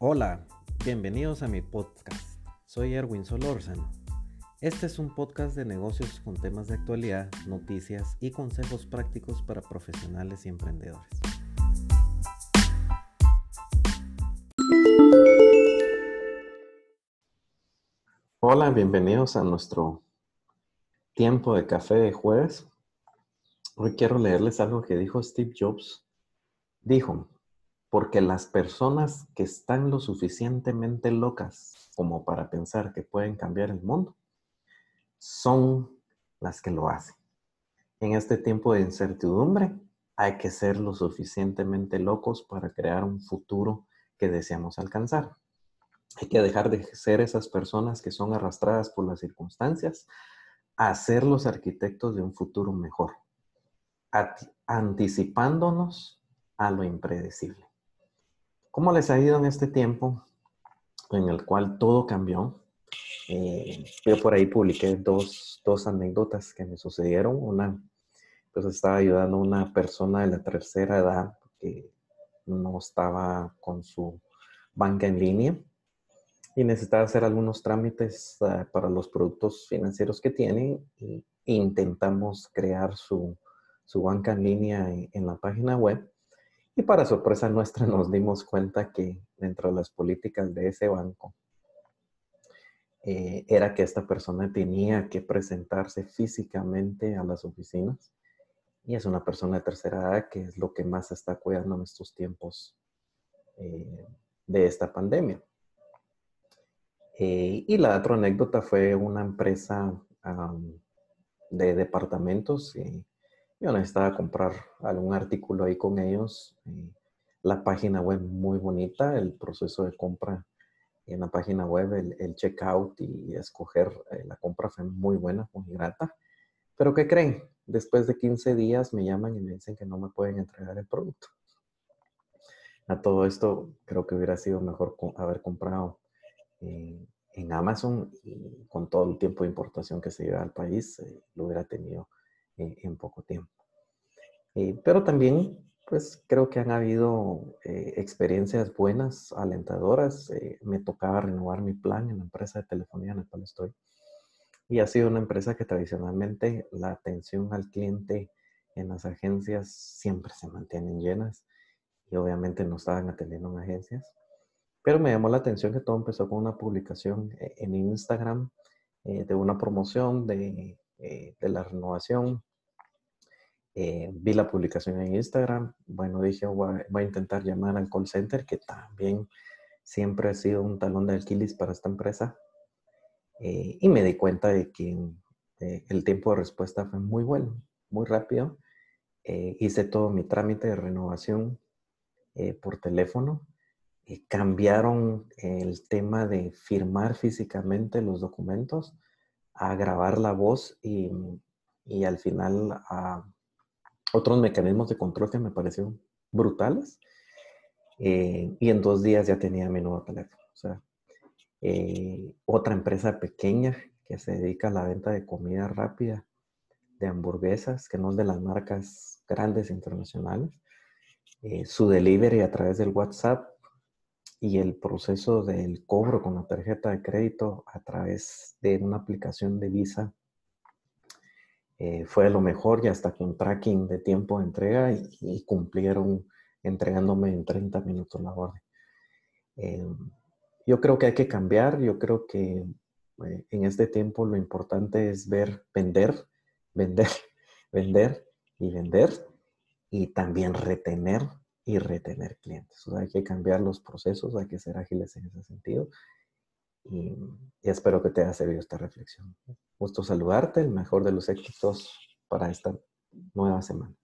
Hola, bienvenidos a mi podcast. Soy Erwin Solórzano. Este es un podcast de negocios con temas de actualidad, noticias y consejos prácticos para profesionales y emprendedores. Hola, bienvenidos a nuestro tiempo de café de jueves. Hoy quiero leerles algo que dijo Steve Jobs. Dijo, porque las personas que están lo suficientemente locas como para pensar que pueden cambiar el mundo son las que lo hacen. En este tiempo de incertidumbre hay que ser lo suficientemente locos para crear un futuro que deseamos alcanzar. Hay que dejar de ser esas personas que son arrastradas por las circunstancias a ser los arquitectos de un futuro mejor, anticipándonos a lo impredecible. ¿Cómo les ha ido en este tiempo en el cual todo cambió? Eh, yo por ahí publiqué dos, dos, anécdotas que me sucedieron. Una, pues estaba ayudando a una persona de la tercera edad que no estaba con su banca en línea y necesitaba hacer algunos trámites uh, para los productos financieros que tiene e intentamos crear su, su banca en línea en, en la página web y para sorpresa nuestra nos dimos cuenta que dentro de las políticas de ese banco eh, era que esta persona tenía que presentarse físicamente a las oficinas y es una persona de tercera edad que es lo que más está cuidando en estos tiempos eh, de esta pandemia. Eh, y la otra anécdota fue una empresa de departamentos yo necesitaba comprar algún artículo ahí con ellos. la página web muy bonita, el proceso de compra en la página web, el, checkout y escoger eh, la compra fue muy buena, muy grata. Pero ¿qué creen? Después de 15 días me llaman y me dicen que no me pueden entregar el producto. A todo esto creo que hubiera sido mejor haber comprado eh, en Amazon y con todo el tiempo de importación que se lleva al país, eh, lo hubiera tenido en poco tiempo. pero también, pues creo que han habido eh, experiencias buenas, alentadoras. Eh, me tocaba renovar mi plan en la empresa de telefonía en la cual estoy. Y ha sido una empresa que tradicionalmente la atención al cliente en las agencias siempre se mantienen llenas y obviamente no estaban atendiendo en agencias. Pero me llamó la atención que todo empezó con una publicación eh, en Instagram de una promoción de, de la renovación eh, vi la publicación en Instagram. Bueno, dije, voy a, intentar llamar al call center, que también siempre ha sido un talón de alquilis para esta empresa. Eh, y me di cuenta de que eh, el tiempo de respuesta fue muy bueno, muy rápido. hice todo mi trámite de renovación por teléfono. cambiaron el tema de firmar físicamente los documentos a grabar la voz y, y al final a otros mecanismos de control que me parecieron brutales. Eh, y en dos días ya tenía mi nuevo teléfono. O sea, eh, otra empresa pequeña que se dedica a la venta de comida rápida, de hamburguesas, que no es de las marcas grandes internacionales. Eh, su delivery a través del WhatsApp y el proceso del cobro con la tarjeta de crédito a través de una aplicación de Visa eh, fue lo mejor y hasta con tracking de tiempo de entrega y, cumplieron entregándome en 30 minutos la orden. Eh, yo creo que hay que cambiar, yo creo que eh, en este tiempo lo importante es ver, vender, vender, vender y vender y también retener y retener clientes. Hay que cambiar los procesos, hay que ser ágiles en ese sentido y, espero que te haya servido esta reflexión. Gusto saludarte, el mejor de los éxitos para esta nueva semana.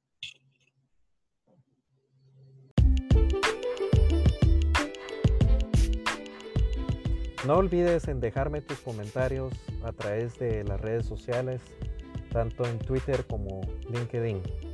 No olvides en dejarme tus comentarios a través de las redes sociales, tanto en Twitter como LinkedIn.